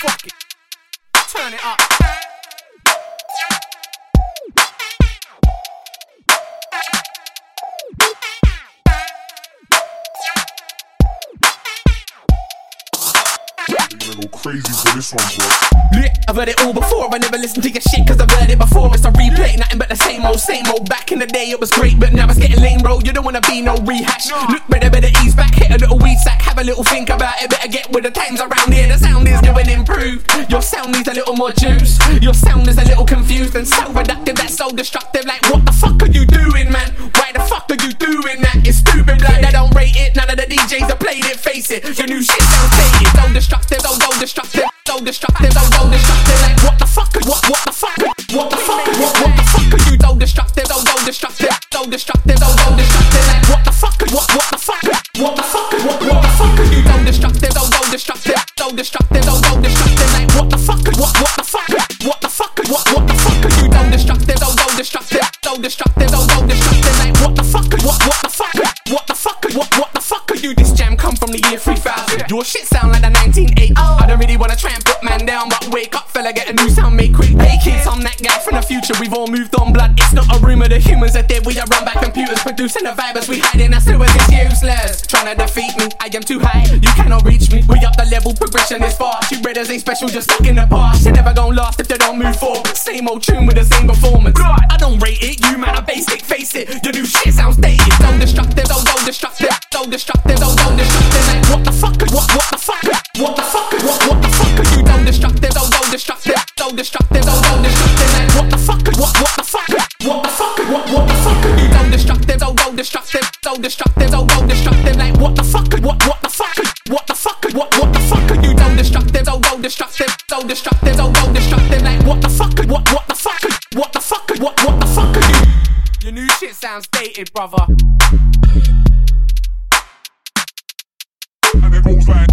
Turn it up. crazy for this one, bro. I've heard it all before. I never listened to your shit cause I've heard it before. It's a replay, nothing but the same old, same old. Back in the day it was great, but now it's getting lame, bro. You don't wanna be no rehash. Look better, better ease back, hit a little weed sack, have a little think about it. Better get with the times around improved. Your sound needs a little more juice. Your sound is a little confused and so reductive, that's so destructive. Like, what the fuck are you doing, man? Why the fuck are you doing that? It's stupid, like, they don't rate it. None of the DJs have played it, face it. Your new shit sounds dated, so destructive, so, so destructive so destructive, so so destructive. Like what the fuck? What what the fuck? What the fuck? What what the fuck are you so destructive, so so destructive, so destructive, so so destructive. Like what the fuck? What what the fuck? What destructive, so so destructive. Like what the fuck? What what the fuck? What the fuck? What what the fuck you so destructive, so so destructive, so destructive, so so destructive. Like what the fuck? What what the fuck? What the fuck? What what the fuck you? This jam come from the year 3000. Your shit sound like the 1980s. I don't really wanna try and put man down, but wake up, fella, get a new sound, make quick. Hey kids, I'm that guy from the future. We've all moved on, blood. It's not a rumor. The humans are dead. We are run by computers, producing the vibers. We hiding. Our still it's useless. To defeat me, I am too high. You cannot reach me. We up the level, progression is fast. You brothers ain't special, just stuck in the past. You're never gonna last if they don't move forward. Same old tune with the same performance. I don't rate it. You man, I basic. Face it. Your new shit sounds dated. So destructive, so so destructive, so destructive, so so destructive. Like what the fuck? What what the fuck? What the fuck? What what the fuck are you done destructive? So so destructive, so destructive, so so destructive. Destructive, so so. Like what the fuck? What what the fuck? What the fuck? What what the fuck are you? Your new shit sounds dated, brother. And it goes like.